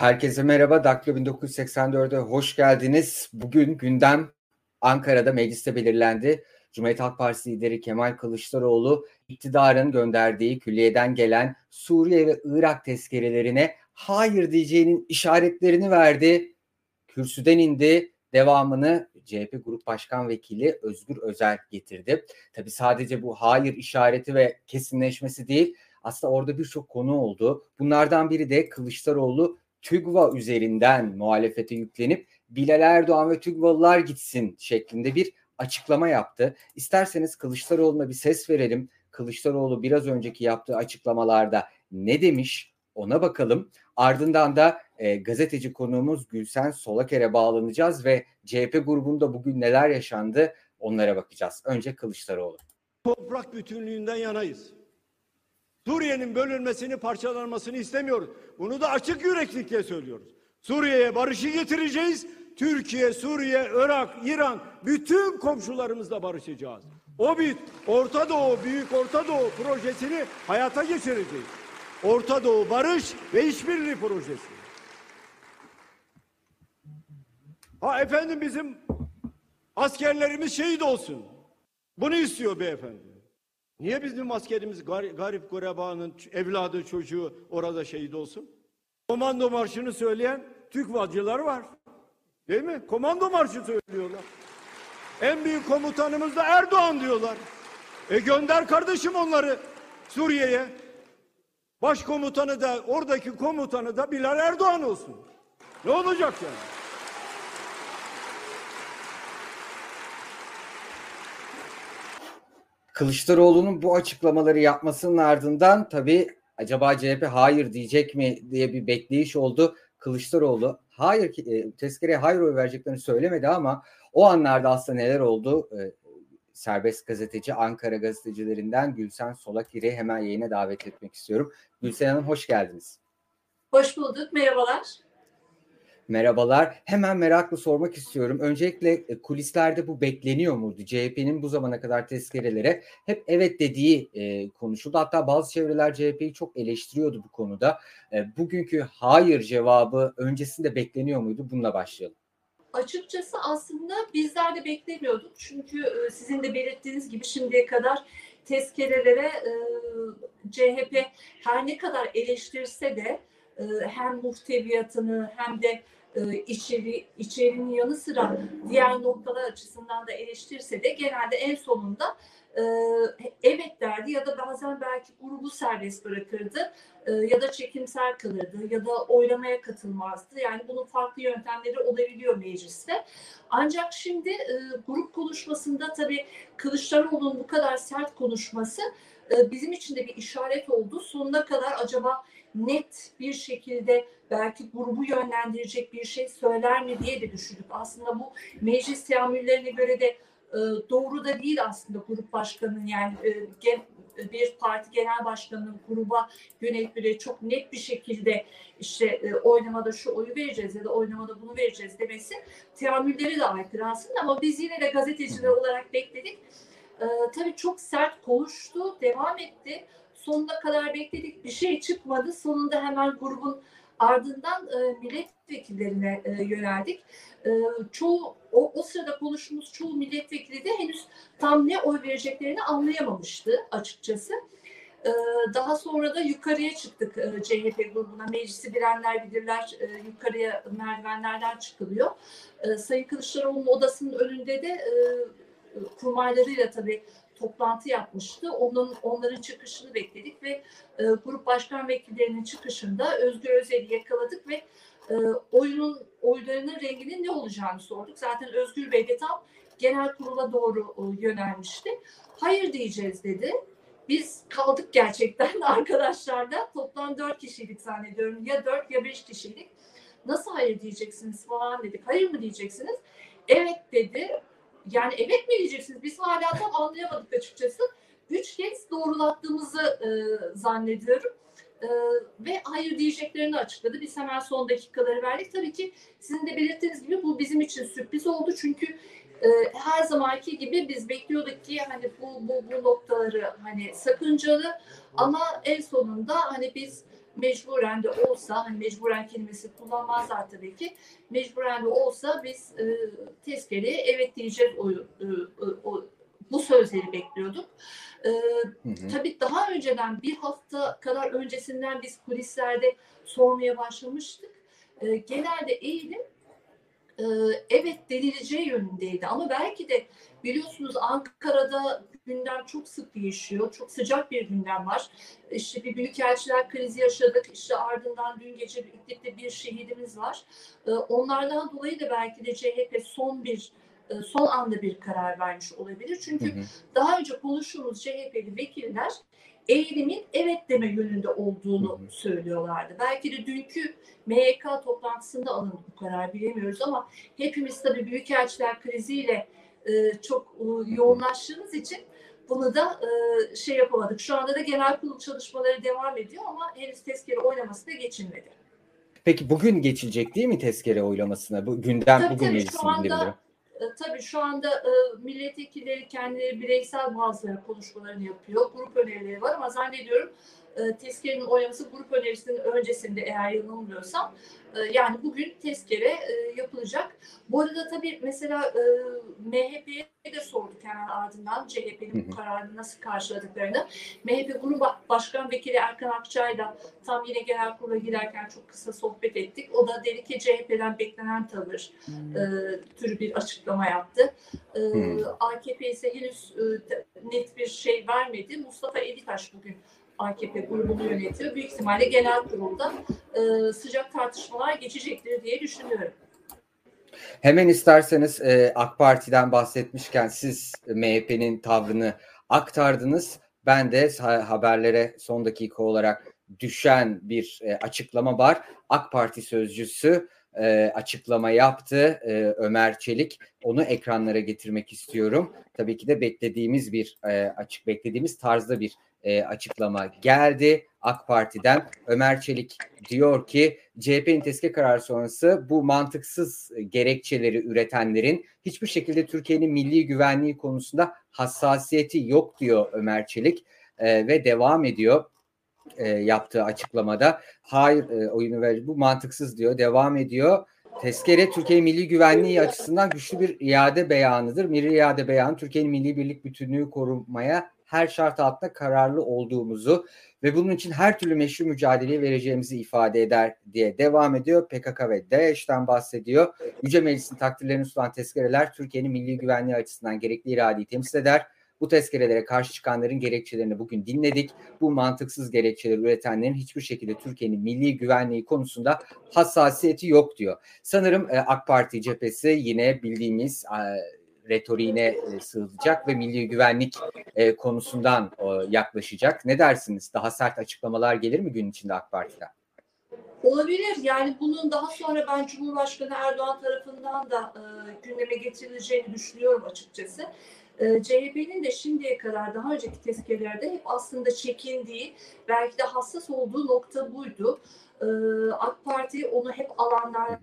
Herkese merhaba. Dakika 1984'e hoş geldiniz. Bugün gündem Ankara'da mecliste belirlendi. Cumhuriyet Halk Partisi lideri Kemal Kılıçdaroğlu iktidarın gönderdiği külliyeden gelen Suriye ve Irak tezkerelerine hayır diyeceğinin işaretlerini verdi. Kürsüden indi. Devamını CHP Grup Başkan Vekili Özgür Özel getirdi. Tabi sadece bu hayır işareti ve kesinleşmesi değil aslında orada birçok konu oldu. Bunlardan biri de Kılıçdaroğlu TÜGVA üzerinden muhalefete yüklenip Bilal Erdoğan ve TÜGVA'lılar gitsin şeklinde bir açıklama yaptı. İsterseniz Kılıçdaroğlu'na bir ses verelim. Kılıçdaroğlu biraz önceki yaptığı açıklamalarda ne demiş ona bakalım. Ardından da e, gazeteci konuğumuz Gülsen Solaker'e bağlanacağız ve CHP grubunda bugün neler yaşandı onlara bakacağız. Önce Kılıçdaroğlu. Toprak bütünlüğünden yanayız. Suriye'nin bölünmesini, parçalanmasını istemiyoruz. Bunu da açık yüreklikle söylüyoruz. Suriye'ye barışı getireceğiz. Türkiye, Suriye, Irak, İran bütün komşularımızla barışacağız. O bir Orta Doğu, Büyük Orta Doğu projesini hayata geçireceğiz. Orta Doğu Barış ve İşbirliği Projesi. Ha efendim bizim askerlerimiz şehit olsun. Bunu istiyor beyefendi. Niye bizim askerimiz garip, garip gurebanın evladı çocuğu orada şehit olsun? Komando marşını söyleyen TÜKVA'cılar var. Değil mi? Komando marşı söylüyorlar. En büyük komutanımız da Erdoğan diyorlar. E gönder kardeşim onları Suriye'ye. Başkomutanı da oradaki komutanı da Bilal Erdoğan olsun. Ne olacak yani? Kılıçdaroğlu'nun bu açıklamaları yapmasının ardından tabii acaba CHP hayır diyecek mi diye bir bekleyiş oldu. Kılıçdaroğlu hayır e, tezkereye hayır oy vereceklerini söylemedi ama o anlarda aslında neler oldu? E, serbest gazeteci Ankara gazetecilerinden Gülsen Solakir'i hemen yayına davet etmek istiyorum. Gülsen Hanım hoş geldiniz. Hoş bulduk. Merhabalar. Merhabalar. Hemen meraklı sormak istiyorum. Öncelikle e, kulislerde bu bekleniyor muydu? CHP'nin bu zamana kadar tezkerelere hep evet dediği e, konuşuldu. Hatta bazı çevreler CHP'yi çok eleştiriyordu bu konuda. E, bugünkü hayır cevabı öncesinde bekleniyor muydu? Bununla başlayalım. Açıkçası aslında bizler de beklemiyorduk. Çünkü e, sizin de belirttiğiniz gibi şimdiye kadar tezkerelere e, CHP her ne kadar eleştirse de e, hem muhteviyatını hem de e, içeri, içerinin yanı sıra diğer noktalar açısından da eleştirse de genelde en sonunda e, evet derdi ya da bazen belki grubu serbest bırakırdı e, ya da çekimsel kalırdı ya da oylamaya katılmazdı. Yani bunun farklı yöntemleri olabiliyor mecliste. Ancak şimdi e, grup konuşmasında tabii Kılıçdaroğlu'nun bu kadar sert konuşması e, bizim için de bir işaret oldu. Sonuna kadar acaba net bir şekilde belki grubu yönlendirecek bir şey söyler mi diye de düşündük. Aslında bu meclis teamüllerine göre de doğru da değil aslında grup başkanının yani e, bir parti genel başkanının gruba yönelik bile çok net bir şekilde işte e, oynamada şu oyu vereceğiz ya da oynamada bunu vereceğiz demesi teamülleri de aykırı aslında ama biz yine de gazeteciler olarak bekledik. Tabii çok sert konuştu, devam etti sonuna kadar bekledik. Bir şey çıkmadı. Sonunda hemen grubun ardından e, milletvekillerine e, yöneldik. E, çoğu o, o sırada konuştuğumuz çoğu milletvekili de henüz tam ne oy vereceklerini anlayamamıştı açıkçası. E, daha sonra da yukarıya çıktık e, CHP grubuna. Meclisi bilenler bilirler e, yukarıya merdivenlerden çıkılıyor. E, Sayın Kılıçdaroğlu'nun odasının önünde de e, kurmaylarıyla tabii toplantı yapmıştı. Onun onların çıkışını bekledik ve e, grup başkan vekillerinin çıkışında Özgür Özel'i yakaladık ve e, oyunun oylarının renginin ne olacağını sorduk. Zaten Özgür Bey de tam genel kurula doğru e, yönelmişti. Hayır diyeceğiz dedi. Biz kaldık gerçekten arkadaşlarla. Toplam dört kişiydik zannediyorum. Ya dört ya beş kişiydik. Nasıl hayır diyeceksiniz falan dedik. Hayır mı diyeceksiniz? Evet dedi yani evet mi diyeceksiniz? Biz hala tam anlayamadık açıkçası. Üç kez doğrulattığımızı e, zannediyorum. E, ve hayır diyeceklerini açıkladı. Biz hemen son dakikaları verdik. Tabii ki sizin de belirttiğiniz gibi bu bizim için sürpriz oldu. Çünkü e, her zamanki gibi biz bekliyorduk ki hani bu, bu, bu noktaları hani sakıncalı ama en sonunda hani biz mecburen de olsa hani mecburen kelimesi kullanmazlar tabii ki mecburen de olsa biz e, tezkereye evet diyeceğiz o, e, o, bu sözleri bekliyorduk. E, hı hı. Tabii daha önceden bir hafta kadar öncesinden biz kulislerde sormaya başlamıştık. E, genelde eğilim e, evet denileceği yönündeydi ama belki de biliyorsunuz Ankara'da gündem çok sık değişiyor. Çok sıcak bir gündem var. İşte bir büyükelçiler krizi yaşadık. İşte ardından dün gece İdlib'de bir şehidimiz var. E, onlardan dolayı da belki de CHP son bir e, son anda bir karar vermiş olabilir. Çünkü hı hı. daha önce konuştuğumuz CHP'li vekiller eğilimin evet deme yönünde olduğunu hı hı. söylüyorlardı. Belki de dünkü MYK toplantısında alındı bu karar bilemiyoruz ama hepimiz tabii büyükelçiler kriziyle e, çok e, yoğunlaştığımız için bunu da e, şey yapamadık. Şu anda da genel kurul çalışmaları devam ediyor ama henüz tezkere oylaması da geçilmedi. Peki bugün geçilecek değil mi tezkere oylamasına? Bu gündem tabii, bugün tabii, meclisin. E, tabii şu anda e, milletvekilleri kendileri bireysel bazıları konuşmalarını yapıyor. Grup önerileri var ama zannediyorum e, tezkerenin oylaması grup önerisinin öncesinde eğer yanılmıyorsam e, yani bugün tezkere e, yapılacak. Bu arada tabii mesela e, MHP'ye de sorduk hemen ardından CHP'nin bu kararını nasıl karşıladıklarını. MHP Grup Başkan Vekili Erkan Akçay'la tam yine genel kurula girerken çok kısa sohbet ettik. O da dedi ki CHP'den beklenen tavır hmm. e, türü bir açıklama yaptı. E, hmm. AKP ise henüz e, net bir şey vermedi. Mustafa Elitaş bugün AKP grubunu yönetiyor. Büyük ihtimalle genel kurulda e, sıcak tartışmalar geçecektir diye düşünüyorum. Hemen isterseniz e, AK Parti'den bahsetmişken siz MHP'nin tavrını aktardınız. Ben de haberlere son dakika olarak düşen bir e, açıklama var. AK Parti sözcüsü e, açıklama yaptı e, Ömer Çelik. Onu ekranlara getirmek istiyorum. Tabii ki de beklediğimiz bir e, açık beklediğimiz tarzda bir e, açıklama geldi AK Parti'den. Ömer Çelik diyor ki CHP'nin tezke kararı sonrası bu mantıksız gerekçeleri üretenlerin hiçbir şekilde Türkiye'nin milli güvenliği konusunda hassasiyeti yok diyor Ömer Çelik e, ve devam ediyor e, yaptığı açıklamada. Hayır e, oyunu ver bu mantıksız diyor devam ediyor. Tezkere Türkiye milli güvenliği açısından güçlü bir iade beyanıdır. Milli iade beyanı Türkiye'nin milli birlik bütünlüğü korumaya her şart altında kararlı olduğumuzu ve bunun için her türlü meşru mücadeleyi vereceğimizi ifade eder diye devam ediyor. PKK ve DAEŞ'ten bahsediyor. Yüce Meclis'in takdirlerini sunan tezkereler Türkiye'nin milli güvenliği açısından gerekli iradeyi temsil eder. Bu tezkerelere karşı çıkanların gerekçelerini bugün dinledik. Bu mantıksız gerekçeleri üretenlerin hiçbir şekilde Türkiye'nin milli güvenliği konusunda hassasiyeti yok diyor. Sanırım e, AK Parti cephesi yine bildiğimiz e, retoriğine e, sığılacak ve milli güvenlik e, konusundan e, yaklaşacak. Ne dersiniz? Daha sert açıklamalar gelir mi gün içinde AK Parti'den? Olabilir. Yani bunun daha sonra ben Cumhurbaşkanı Erdoğan tarafından da e, gündeme getirileceğini düşünüyorum açıkçası. E, CHP'nin de şimdiye kadar daha önceki tezkerelerde hep aslında çekindiği, belki de hassas olduğu nokta buydu. E, AK Parti onu hep alanlarda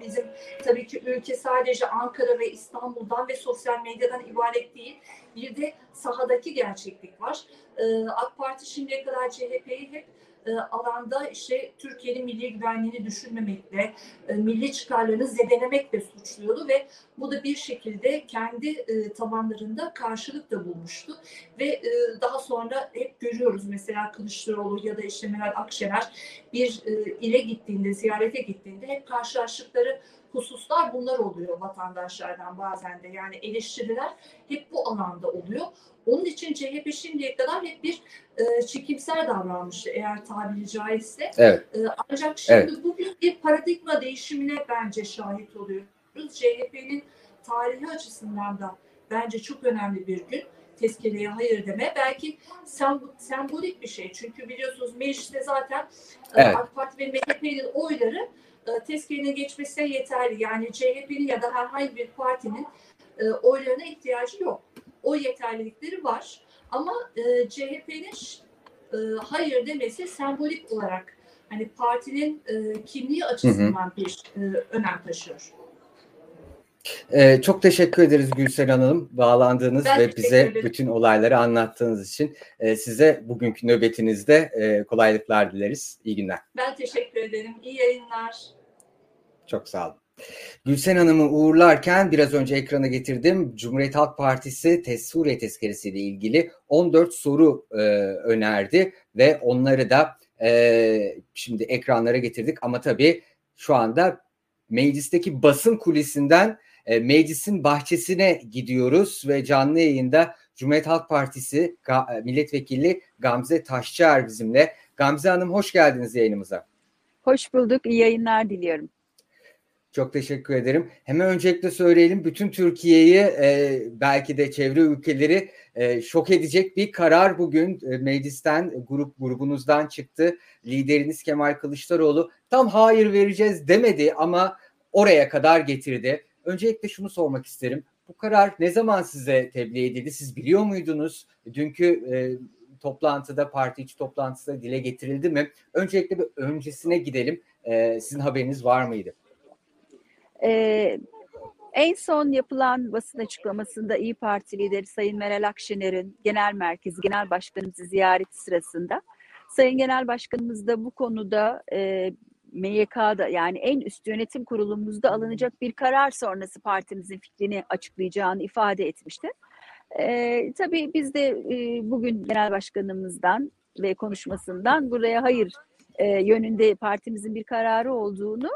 bizim tabii ki ülke sadece Ankara ve İstanbul'dan ve sosyal medyadan ibaret değil. Bir de sahadaki gerçeklik var. Ee, AK Parti şimdiye kadar CHP'yi hep e, alanda işte Türkiye'nin milli güvenliğini düşünmemekle, e, milli çıkarlarını zedelemekle suçluyordu ve bu da bir şekilde kendi e, tabanlarında karşılık da bulmuştu. Ve daha sonra hep görüyoruz mesela Kılıçdaroğlu ya da işte Meral Akşener bir ile gittiğinde, ziyarete gittiğinde hep karşılaştıkları hususlar bunlar oluyor vatandaşlardan bazen de. Yani eleştiriler hep bu alanda oluyor. Onun için CHP şimdiye kadar hep bir e, çekimsel davranmıştı eğer tabiri caizse. Evet. E, ancak şimdi evet. bugün bir paradigma değişimine bence şahit oluyoruz. CHP'nin tarihi açısından da bence çok önemli bir gün tezkereye hayır deme. Belki sem sembolik bir şey. Çünkü biliyorsunuz mecliste zaten e, evet. AK Parti ve MHP'nin oyları e, tezkerenin geçmesine yeterli. Yani CHP'nin ya da herhangi bir partinin e, oylarına ihtiyacı yok. O yeterlilikleri var. Ama e, CHP'nin e, hayır demesi sembolik olarak hani partinin e, kimliği açısından hı hı. bir e, önem taşıyor. Ee, çok teşekkür ederiz Gülsel Hanım bağlandığınız ben ve bize ederim. bütün olayları anlattığınız için. Ee, size bugünkü nöbetinizde e, kolaylıklar dileriz. İyi günler. Ben teşekkür ederim. İyi yayınlar. Çok sağ olun. Gülsen Hanım'ı uğurlarken biraz önce ekrana getirdim. Cumhuriyet Halk Partisi Tes Suriye tezkeresiyle ilgili 14 soru e, önerdi ve onları da e, şimdi ekranlara getirdik. Ama tabii şu anda meclisteki basın kulisinden e, meclisin bahçesine gidiyoruz ve canlı yayında Cumhuriyet Halk Partisi Ga- milletvekili Gamze Taşçıer bizimle. Gamze Hanım hoş geldiniz yayınımıza. Hoş bulduk. İyi yayınlar diliyorum. Çok teşekkür ederim. Hemen öncelikle söyleyelim bütün Türkiye'yi e, belki de çevre ülkeleri e, şok edecek bir karar bugün e, meclisten grup grubunuzdan çıktı. Lideriniz Kemal Kılıçdaroğlu tam hayır vereceğiz demedi ama oraya kadar getirdi. Öncelikle şunu sormak isterim. Bu karar ne zaman size tebliğ edildi? Siz biliyor muydunuz? Dünkü e, toplantıda, parti içi toplantıda dile getirildi mi? Öncelikle bir öncesine gidelim. E, sizin haberiniz var mıydı? Ee, en son yapılan basın açıklamasında İyi Parti lideri Sayın Meral Akşener'in genel merkezi, genel başkanımızı ziyareti sırasında Sayın Genel Başkanımız da bu konuda e, MYK'da yani en üst yönetim kurulumuzda alınacak bir karar sonrası partimizin fikrini açıklayacağını ifade etmişti. E, tabii biz de e, bugün genel başkanımızdan ve konuşmasından buraya hayır e, yönünde partimizin bir kararı olduğunu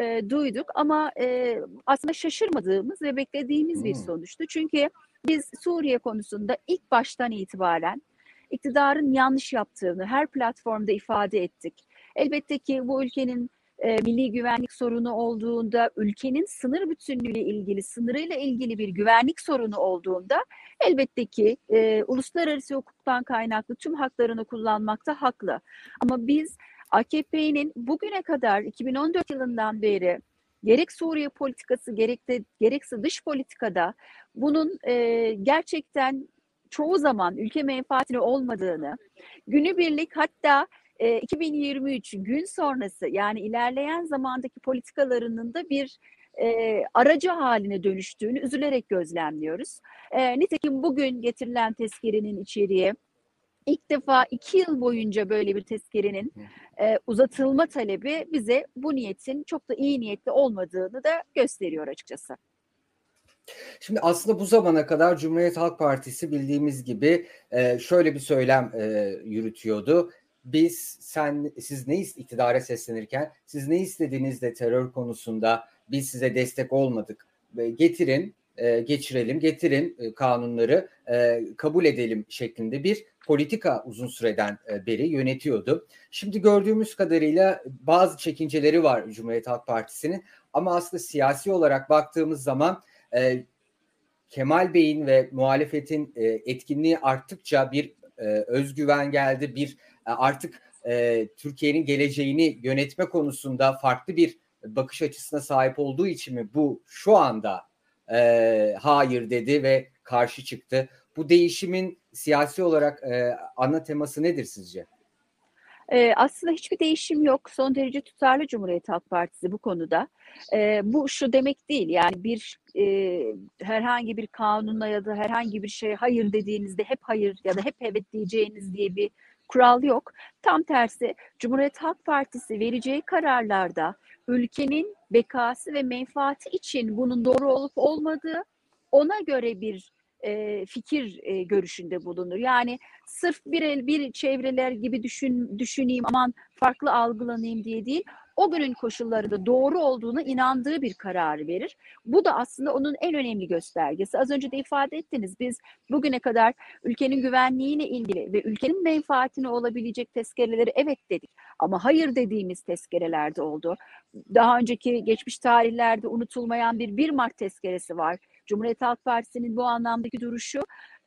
e, duyduk ama e, aslında şaşırmadığımız ve beklediğimiz hmm. bir sonuçtu. Çünkü biz Suriye konusunda ilk baştan itibaren iktidarın yanlış yaptığını her platformda ifade ettik. Elbette ki bu ülkenin e, milli güvenlik sorunu olduğunda, ülkenin sınır bütünlüğüyle ilgili, sınırıyla ilgili bir güvenlik sorunu olduğunda elbette ki e, uluslararası hukuktan kaynaklı tüm haklarını kullanmakta haklı. Ama biz AKP'nin bugüne kadar 2014 yılından beri gerek Suriye politikası gerek gerekse dış politikada bunun e, gerçekten çoğu zaman ülke menfaatine olmadığını, günübirlik hatta 2023 gün sonrası yani ilerleyen zamandaki politikalarının da bir e, aracı haline dönüştüğünü üzülerek gözlemliyoruz. E, nitekim bugün getirilen tezkerenin içeriği ilk defa iki yıl boyunca böyle bir tezkerenin e, uzatılma talebi bize bu niyetin çok da iyi niyetli olmadığını da gösteriyor açıkçası. Şimdi aslında bu zamana kadar Cumhuriyet Halk Partisi bildiğimiz gibi e, şöyle bir söylem e, yürütüyordu biz sen siz ne iktidara seslenirken siz ne istediğinizde terör konusunda biz size destek olmadık. Getirin e, geçirelim, getirin e, kanunları e, kabul edelim şeklinde bir politika uzun süreden e, beri yönetiyordu. Şimdi gördüğümüz kadarıyla bazı çekinceleri var Cumhuriyet Halk Partisi'nin ama aslında siyasi olarak baktığımız zaman e, Kemal Bey'in ve muhalefetin e, etkinliği arttıkça bir e, özgüven geldi, bir e, artık e, Türkiye'nin geleceğini yönetme konusunda farklı bir bakış açısına sahip olduğu için mi bu şu anda e, hayır dedi ve karşı çıktı. Bu değişimin siyasi olarak e, ana teması nedir sizce? Ee, aslında hiçbir değişim yok. Son derece tutarlı Cumhuriyet Halk Partisi bu konuda. Ee, bu şu demek değil yani bir e, herhangi bir kanuna ya da herhangi bir şeye hayır dediğinizde hep hayır ya da hep evet diyeceğiniz diye bir kural yok. Tam tersi Cumhuriyet Halk Partisi vereceği kararlarda ülkenin bekası ve menfaati için bunun doğru olup olmadığı ona göre bir e, fikir e, görüşünde bulunur. Yani sırf bir el bir çevreler gibi düşün düşüneyim aman farklı algılanayım diye değil o günün koşullarında doğru olduğuna inandığı bir kararı verir. Bu da aslında onun en önemli göstergesi. Az önce de ifade ettiniz. Biz bugüne kadar ülkenin güvenliğiyle ilgili ve ülkenin menfaatine olabilecek tezkereleri evet dedik. Ama hayır dediğimiz tezkerelerde oldu. Daha önceki geçmiş tarihlerde unutulmayan bir 1 Mart tezkeresi var. Cumhuriyet Halk Partisi'nin bu anlamdaki duruşu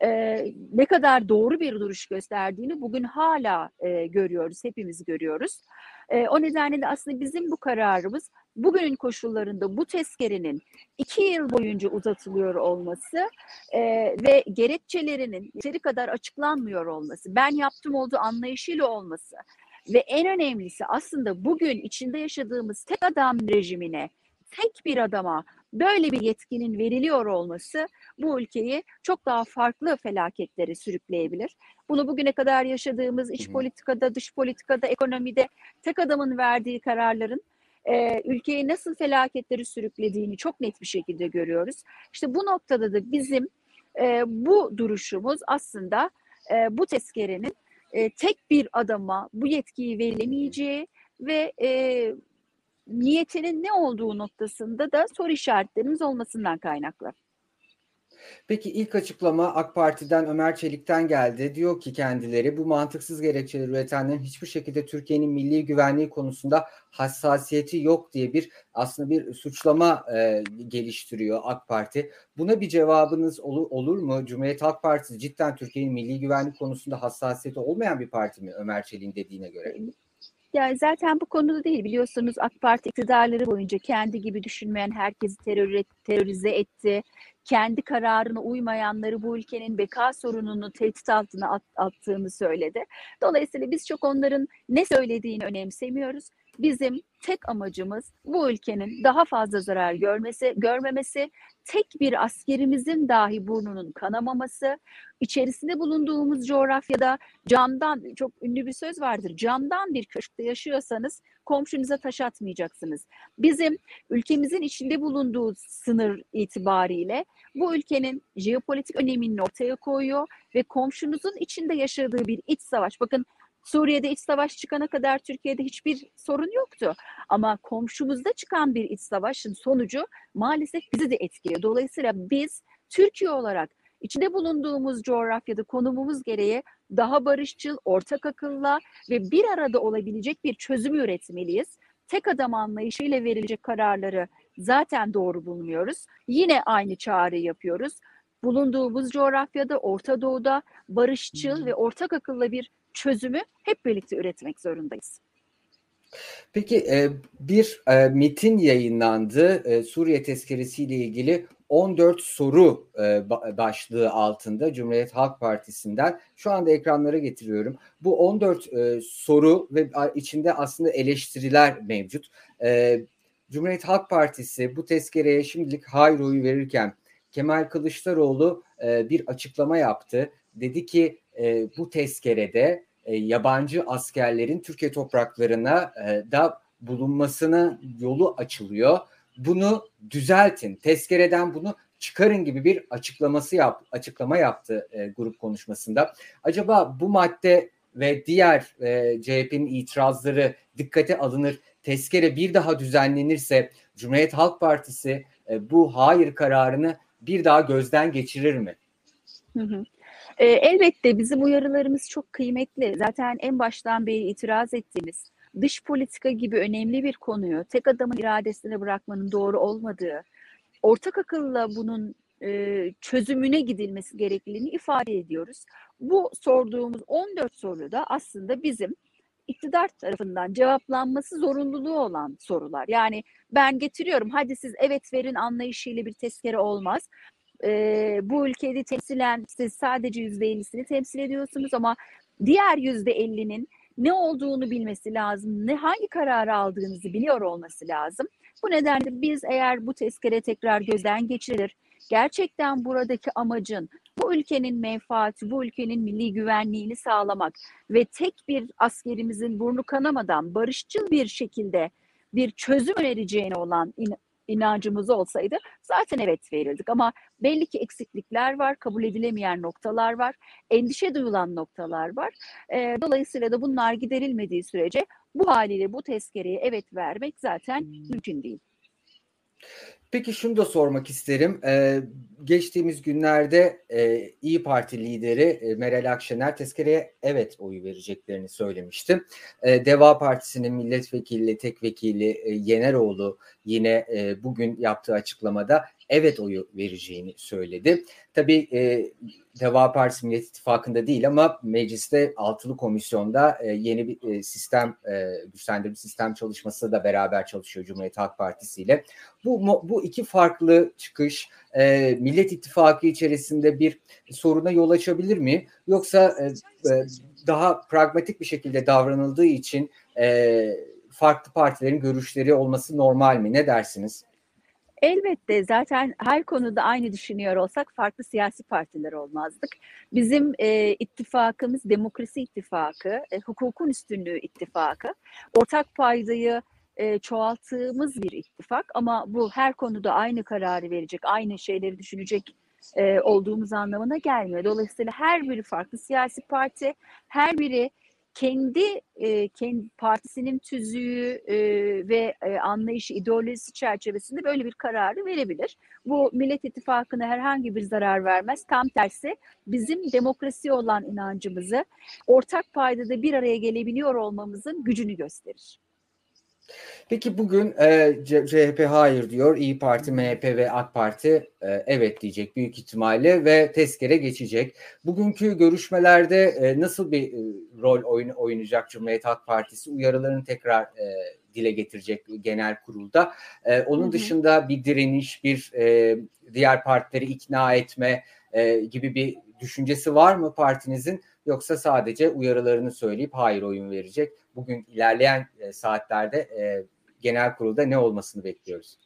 e, ne kadar doğru bir duruş gösterdiğini bugün hala e, görüyoruz, hepimiz görüyoruz. E, o nedenle de aslında bizim bu kararımız bugünün koşullarında bu tezkerenin iki yıl boyunca uzatılıyor olması e, ve gerekçelerinin yeteri kadar açıklanmıyor olması, ben yaptım olduğu anlayışıyla olması ve en önemlisi aslında bugün içinde yaşadığımız tek adam rejimine tek bir adama böyle bir yetkinin veriliyor olması bu ülkeyi çok daha farklı felaketlere sürükleyebilir. Bunu bugüne kadar yaşadığımız iç politikada, dış politikada, ekonomide tek adamın verdiği kararların e, ülkeyi nasıl felaketleri sürüklediğini çok net bir şekilde görüyoruz. İşte bu noktada da bizim e, bu duruşumuz aslında e, bu tezkerenin e, tek bir adama bu yetkiyi verilemeyeceği ve e, niyetinin ne olduğu noktasında da soru işaretlerimiz olmasından kaynaklı. Peki ilk açıklama AK Parti'den Ömer Çelik'ten geldi. Diyor ki kendileri bu mantıksız gerekçeleri üretenlerin hiçbir şekilde Türkiye'nin milli güvenliği konusunda hassasiyeti yok diye bir aslında bir suçlama e, geliştiriyor AK Parti. Buna bir cevabınız olur, olur mu? Cumhuriyet Halk Partisi cidden Türkiye'nin milli güvenlik konusunda hassasiyeti olmayan bir parti mi Ömer Çelik'in dediğine göre? Yani zaten bu konuda değil biliyorsunuz AK Parti iktidarları boyunca kendi gibi düşünmeyen herkesi terör, terörize etti. Kendi kararına uymayanları bu ülkenin beka sorununu tehdit altına at, attığını söyledi. Dolayısıyla biz çok onların ne söylediğini önemsemiyoruz. Bizim tek amacımız bu ülkenin daha fazla zarar görmesi, görmemesi, tek bir askerimizin dahi burnunun kanamaması, içerisinde bulunduğumuz coğrafyada camdan, çok ünlü bir söz vardır, camdan bir köşkte yaşıyorsanız komşunuza taş atmayacaksınız. Bizim ülkemizin içinde bulunduğu sınır itibariyle bu ülkenin jeopolitik önemini ortaya koyuyor ve komşunuzun içinde yaşadığı bir iç savaş. Bakın Suriye'de iç savaş çıkana kadar Türkiye'de hiçbir sorun yoktu. Ama komşumuzda çıkan bir iç savaşın sonucu maalesef bizi de etkiliyor. Dolayısıyla biz Türkiye olarak içinde bulunduğumuz coğrafyada konumumuz gereği daha barışçıl, ortak akılla ve bir arada olabilecek bir çözüm üretmeliyiz. Tek adam anlayışıyla verilecek kararları zaten doğru bulmuyoruz. Yine aynı çağrı yapıyoruz. Bulunduğumuz coğrafyada, Orta Doğu'da barışçıl ve ortak akılla bir çözümü hep birlikte üretmek zorundayız. Peki e, bir e, metin yayınlandı e, Suriye tezkeresiyle ilgili 14 soru başlığı altında Cumhuriyet Halk Partisi'nden şu anda ekranlara getiriyorum. Bu 14 soru ve içinde aslında eleştiriler mevcut. Cumhuriyet Halk Partisi bu tezkereye şimdilik hayır oyu verirken Kemal Kılıçdaroğlu bir açıklama yaptı. Dedi ki bu tezkerede yabancı askerlerin Türkiye topraklarına da bulunmasına yolu açılıyor bunu düzeltin, tezkereden bunu çıkarın gibi bir açıklaması yap, açıklama yaptı e, grup konuşmasında. Acaba bu madde ve diğer e, CHP'nin itirazları dikkate alınır, tezkere bir daha düzenlenirse Cumhuriyet Halk Partisi e, bu hayır kararını bir daha gözden geçirir mi? Hı hı. E, elbette bizim uyarılarımız çok kıymetli. Zaten en baştan beri itiraz ettiğimiz dış politika gibi önemli bir konuyu tek adamın iradesine bırakmanın doğru olmadığı, ortak akılla bunun e, çözümüne gidilmesi gerekliliğini ifade ediyoruz. Bu sorduğumuz 14 soruda aslında bizim iktidar tarafından cevaplanması zorunluluğu olan sorular. Yani ben getiriyorum hadi siz evet verin anlayışıyla bir tezkere olmaz. Ee, bu ülkede temsilen siz sadece %50'sini temsil ediyorsunuz ama diğer %50'nin ne olduğunu bilmesi lazım, ne hangi kararı aldığınızı biliyor olması lazım. Bu nedenle biz eğer bu tezkere tekrar gözden geçirilir, gerçekten buradaki amacın bu ülkenin menfaati, bu ülkenin milli güvenliğini sağlamak ve tek bir askerimizin burnu kanamadan barışçıl bir şekilde bir çözüm önereceğine olan inancımız olsaydı zaten evet verirdik. Ama belli ki eksiklikler var, kabul edilemeyen noktalar var, endişe duyulan noktalar var. E, dolayısıyla da bunlar giderilmediği sürece bu haliyle bu tezkereye evet vermek zaten mümkün değil. Peki şunu da sormak isterim. Ee, geçtiğimiz günlerde e, İyi Parti lideri e, Meral Akşener tezkereye evet oyu vereceklerini söylemişti. E, Deva Partisi'nin milletvekili, tek vekili e, Yeneroğlu yine e, bugün yaptığı açıklamada evet oyu vereceğini söyledi. Tabii e, Deva Partisi Millet İttifakı'nda değil ama mecliste altılı komisyonda e, yeni bir e, sistem, e, güçlendirme sistem çalışması da beraber çalışıyor Cumhuriyet Halk Partisi ile. Bu, bu iki farklı çıkış e, Millet İttifakı içerisinde bir soruna yol açabilir mi? Yoksa e, e, daha pragmatik bir şekilde davranıldığı için e, farklı partilerin görüşleri olması normal mi? Ne dersiniz? Elbette zaten her konuda aynı düşünüyor olsak farklı siyasi partiler olmazdık. Bizim e, ittifakımız demokrasi ittifakı, e, hukukun üstünlüğü ittifakı. Ortak paydayı e, çoğalttığımız bir ittifak ama bu her konuda aynı kararı verecek, aynı şeyleri düşünecek e, olduğumuz anlamına gelmiyor. Dolayısıyla her biri farklı siyasi parti, her biri kendi e, kendi partisinin tüzüğü e, ve e, anlayışı, ideolojisi çerçevesinde böyle bir kararı verebilir. Bu Millet İttifakı'na herhangi bir zarar vermez. Tam tersi bizim demokrasi olan inancımızı ortak paydada bir araya gelebiliyor olmamızın gücünü gösterir. Peki bugün e, CHP hayır diyor, İyi Parti, MHP ve AK Parti e, evet diyecek büyük ihtimalle ve tezkere geçecek. Bugünkü görüşmelerde e, nasıl bir e, rol oyun, oynayacak Cumhuriyet Halk Partisi uyarılarını tekrar e, dile getirecek genel kurulda. E, onun hı hı. dışında bir direniş, bir e, diğer partileri ikna etme e, gibi bir düşüncesi var mı partinizin? Yoksa sadece uyarılarını söyleyip hayır oyun verecek. Bugün ilerleyen e, saatlerde e, genel kurulda ne olmasını bekliyoruz.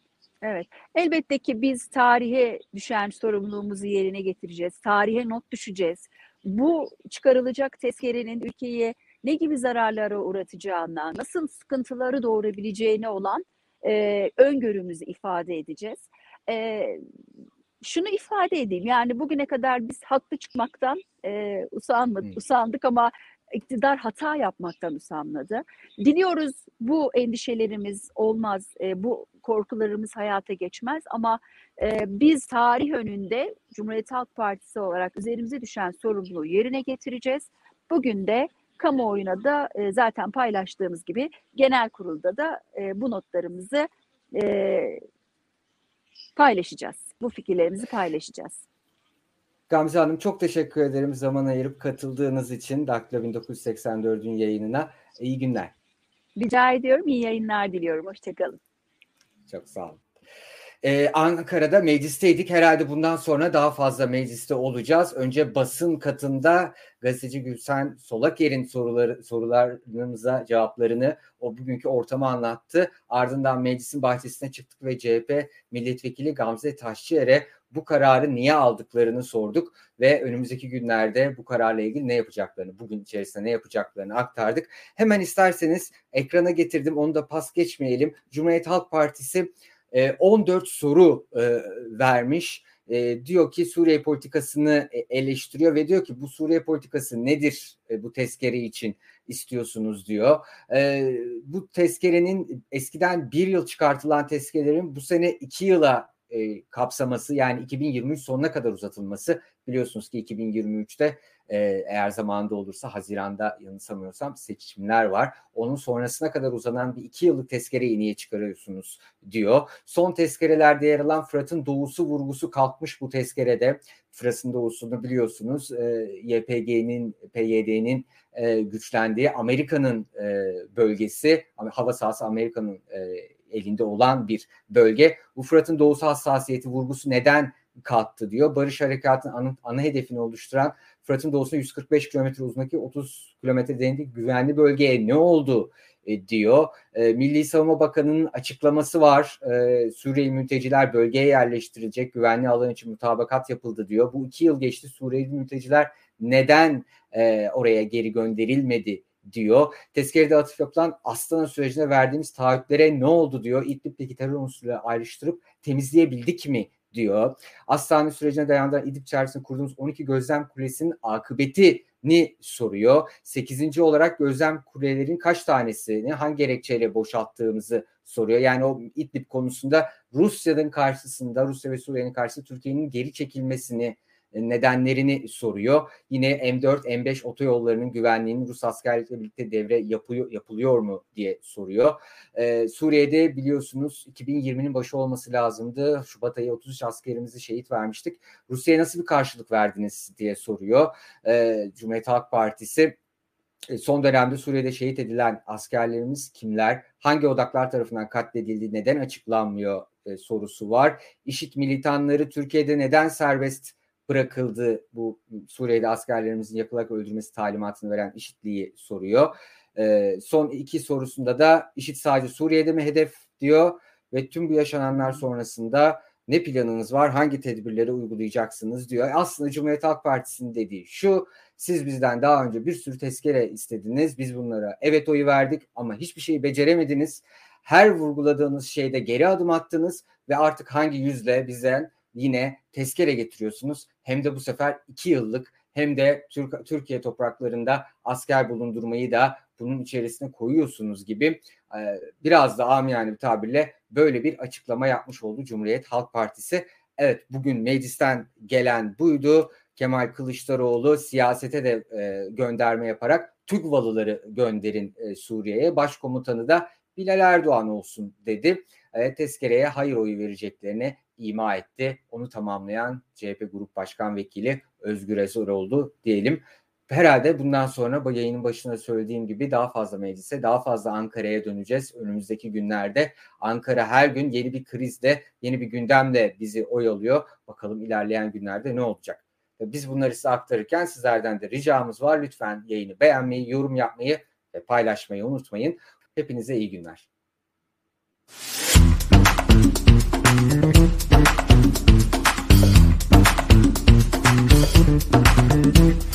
Evet. Elbette ki biz tarihe düşen sorumluluğumuzu yerine getireceğiz. Tarihe not düşeceğiz. Bu çıkarılacak tezkerenin ülkeye ne gibi zararlara uğratacağına, nasıl sıkıntıları doğurabileceğine olan e, öngörümüzü ifade edeceğiz. E, şunu ifade edeyim yani bugüne kadar biz haklı çıkmaktan e, usanmadık, usandık ama iktidar hata yapmaktan usanmadı. Diliyoruz bu endişelerimiz olmaz, e, bu korkularımız hayata geçmez ama e, biz tarih önünde Cumhuriyet Halk Partisi olarak üzerimize düşen sorumluluğu yerine getireceğiz. Bugün de kamuoyuna da e, zaten paylaştığımız gibi genel kurulda da e, bu notlarımızı e, paylaşacağız. Bu fikirlerimizi paylaşacağız. Gamze Hanım çok teşekkür ederim zaman ayırıp katıldığınız için Daktilo 1984'ün yayınına. İyi günler. Rica ediyorum. İyi yayınlar diliyorum. Hoşçakalın. Çok sağ olun. Ee, Ankara'da meclisteydik. Herhalde bundan sonra daha fazla mecliste olacağız. Önce basın katında gazeteci Gülsen Solaker'in soruları, sorularımıza cevaplarını o bugünkü ortamı anlattı. Ardından meclisin bahçesine çıktık ve CHP milletvekili Gamze Taşçıer'e bu kararı niye aldıklarını sorduk ve önümüzdeki günlerde bu kararla ilgili ne yapacaklarını, bugün içerisinde ne yapacaklarını aktardık. Hemen isterseniz ekrana getirdim onu da pas geçmeyelim. Cumhuriyet Halk Partisi 14 e, soru e, vermiş. E, diyor ki Suriye politikasını eleştiriyor ve diyor ki bu Suriye politikası nedir bu tezkere için istiyorsunuz diyor. Bu tezkerenin eskiden bir yıl çıkartılan tezkerelerin bu sene iki yıla e, kapsaması yani 2023 sonuna kadar uzatılması biliyorsunuz ki 2023'te e, eğer zamanında olursa Haziran'da yanılsamıyorsam seçimler var. Onun sonrasına kadar uzanan bir iki yıllık tezkereyi niye çıkarıyorsunuz diyor. Son tezkerelerde yer alan Fırat'ın doğusu vurgusu kalkmış bu tezkerede. Fırat'ın doğusunu biliyorsunuz e, YPG'nin, PYD'nin e, güçlendiği Amerika'nın e, bölgesi, hava sahası Amerika'nın e, elinde olan bir bölge. Bu Fırat'ın doğusu hassasiyeti vurgusu neden kalktı diyor. Barış Harekatı'nın ana, ana hedefini oluşturan Fırat'ın doğusunda 145 kilometre uzundaki 30 kilometre derinlik güvenli bölgeye ne oldu e, diyor. E, Milli Savunma Bakanı'nın açıklaması var. E, Suriyeli mülteciler bölgeye yerleştirilecek güvenli alan için mutabakat yapıldı diyor. Bu iki yıl geçti Suriyeli mülteciler neden e, oraya geri gönderilmedi diyor. Tezkerede atıf yapılan Astana sürecine verdiğimiz taahhütlere ne oldu diyor. İdlib'deki terör unsurları ayrıştırıp temizleyebildik mi diyor. Astana sürecine dayandıran İdlib çağrısında kurduğumuz 12 gözlem kulesinin akıbetini soruyor. 8. olarak gözlem kulelerin kaç tanesini hangi gerekçeyle boşalttığımızı soruyor. Yani o İdlib konusunda Rusya'nın karşısında Rusya ve Suriye'nin karşısında Türkiye'nin geri çekilmesini nedenlerini soruyor. Yine M4, M5 otoyollarının güvenliğinin Rus askerlikle birlikte devre yapıyor, yapılıyor mu diye soruyor. Ee, Suriye'de biliyorsunuz 2020'nin başı olması lazımdı. Şubat ayı 33 askerimizi şehit vermiştik. Rusya'ya nasıl bir karşılık verdiniz diye soruyor. Ee, Cumhuriyet Halk Partisi e, son dönemde Suriye'de şehit edilen askerlerimiz kimler? Hangi odaklar tarafından katledildi? Neden açıklanmıyor e, sorusu var. İşit militanları Türkiye'de neden serbest bırakıldı bu Suriye'de askerlerimizin yapılarak öldürmesi talimatını veren IŞİD'liği soruyor. E, son iki sorusunda da IŞİD sadece Suriye'de mi hedef diyor. ve tüm bu yaşananlar sonrasında ne planınız var, hangi tedbirleri uygulayacaksınız diyor. Aslında Cumhuriyet Halk Partisi'nin dediği şu, siz bizden daha önce bir sürü tezkere istediniz, biz bunlara evet oyu verdik ama hiçbir şeyi beceremediniz. Her vurguladığınız şeyde geri adım attınız ve artık hangi yüzle bizden yine tezkere getiriyorsunuz. Hem de bu sefer iki yıllık hem de Türk, Türkiye topraklarında asker bulundurmayı da bunun içerisine koyuyorsunuz gibi biraz da amiyane bir tabirle böyle bir açıklama yapmış oldu Cumhuriyet Halk Partisi. Evet bugün meclisten gelen buydu. Kemal Kılıçdaroğlu siyasete de e, gönderme yaparak TÜGVA'lıları gönderin e, Suriye'ye. Başkomutanı da Bilal Erdoğan olsun dedi. E, tezkereye hayır oyu vereceklerini ima etti. Onu tamamlayan CHP Grup Başkan Vekili Özgür Ezer oldu diyelim. Herhalde bundan sonra bu yayının başında söylediğim gibi daha fazla meclise, daha fazla Ankara'ya döneceğiz önümüzdeki günlerde. Ankara her gün yeni bir krizde, yeni bir gündemle bizi oyalıyor. Bakalım ilerleyen günlerde ne olacak? Biz bunları size aktarırken sizlerden de ricamız var. Lütfen yayını beğenmeyi, yorum yapmayı ve paylaşmayı unutmayın. Hepinize iyi günler. Thank you.